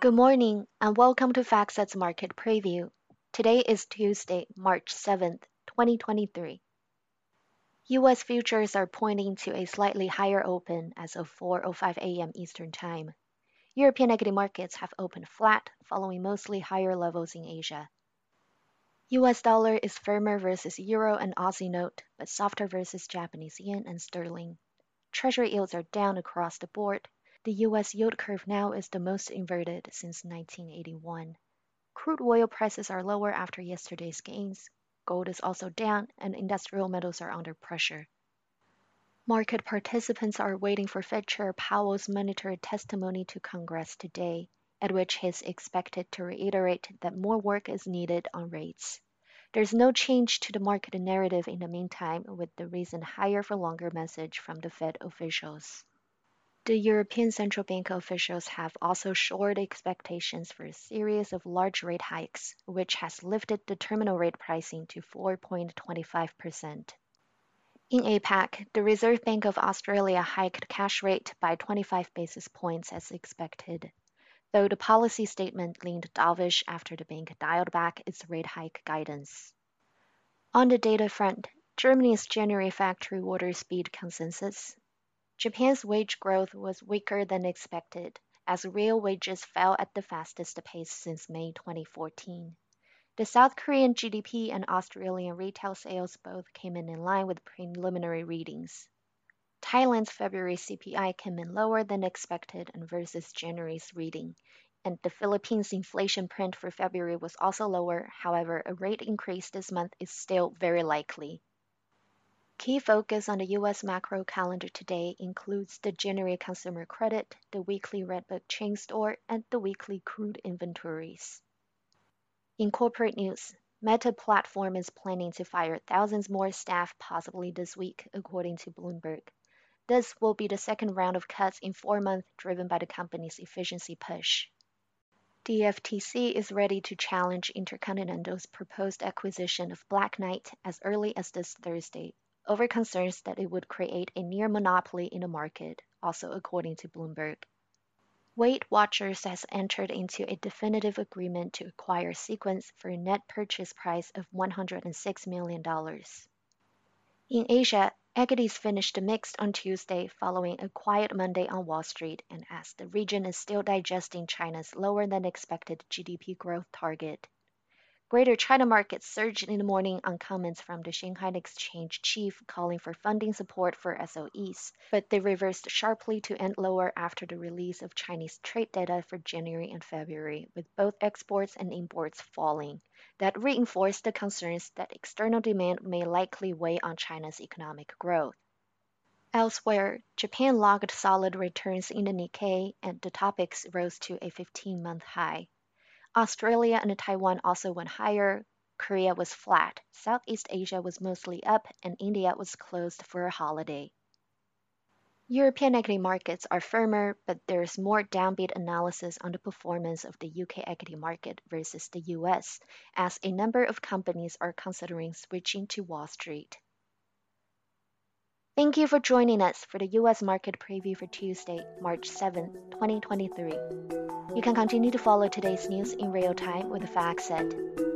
Good morning and welcome to FactSet's market preview. Today is Tuesday, March 7th, 2023. US futures are pointing to a slightly higher open as of 4:05 a.m. Eastern Time. European equity markets have opened flat, following mostly higher levels in Asia. US dollar is firmer versus euro and Aussie note, but softer versus Japanese yen and sterling. Treasury yields are down across the board, the US yield curve now is the most inverted since 1981. Crude oil prices are lower after yesterday's gains. Gold is also down, and industrial metals are under pressure. Market participants are waiting for Fed Chair Powell's monetary testimony to Congress today, at which he is expected to reiterate that more work is needed on rates. There's no change to the market narrative in the meantime, with the recent higher for longer message from the Fed officials. The European Central Bank officials have also shored expectations for a series of large rate hikes, which has lifted the terminal rate pricing to 4.25%. In APAC, the Reserve Bank of Australia hiked cash rate by 25 basis points as expected, though the policy statement leaned dovish after the bank dialed back its rate hike guidance. On the data front, Germany's January factory orders beat consensus, Japan's wage growth was weaker than expected, as real wages fell at the fastest pace since May 2014. The South Korean GDP and Australian retail sales both came in in line with preliminary readings. Thailand's February CPI came in lower than expected and versus January's reading, and the Philippines inflation print for February was also lower. However, a rate increase this month is still very likely. Key focus on the U.S. macro calendar today includes the January consumer credit, the weekly Redbook chain store, and the weekly crude inventories. In corporate news, Meta Platform is planning to fire thousands more staff possibly this week, according to Bloomberg. This will be the second round of cuts in four months driven by the company's efficiency push. The FTC is ready to challenge Intercontinental's proposed acquisition of Black Knight as early as this Thursday, over concerns that it would create a near monopoly in the market, also according to Bloomberg. Weight Watchers has entered into a definitive agreement to acquire Sequence for a net purchase price of $106 million. In Asia, equities finished mixed on Tuesday following a quiet Monday on Wall Street and as the region is still digesting China's lower than expected GDP growth target. Greater China markets surged in the morning on comments from the Shanghai Exchange chief calling for funding support for SOEs, but they reversed sharply to end lower after the release of Chinese trade data for January and February, with both exports and imports falling. That reinforced the concerns that external demand may likely weigh on China's economic growth. Elsewhere, Japan logged solid returns in the Nikkei and the TOPIX rose to a 15 month high. Australia and Taiwan also went higher. Korea was flat. Southeast Asia was mostly up, and India was closed for a holiday. European equity markets are firmer, but there's more downbeat analysis on the performance of the UK equity market versus the US, as a number of companies are considering switching to Wall Street. Thank you for joining us for the US market preview for Tuesday, March 7, 2023. You can continue to follow today's news in real time with the FactSet.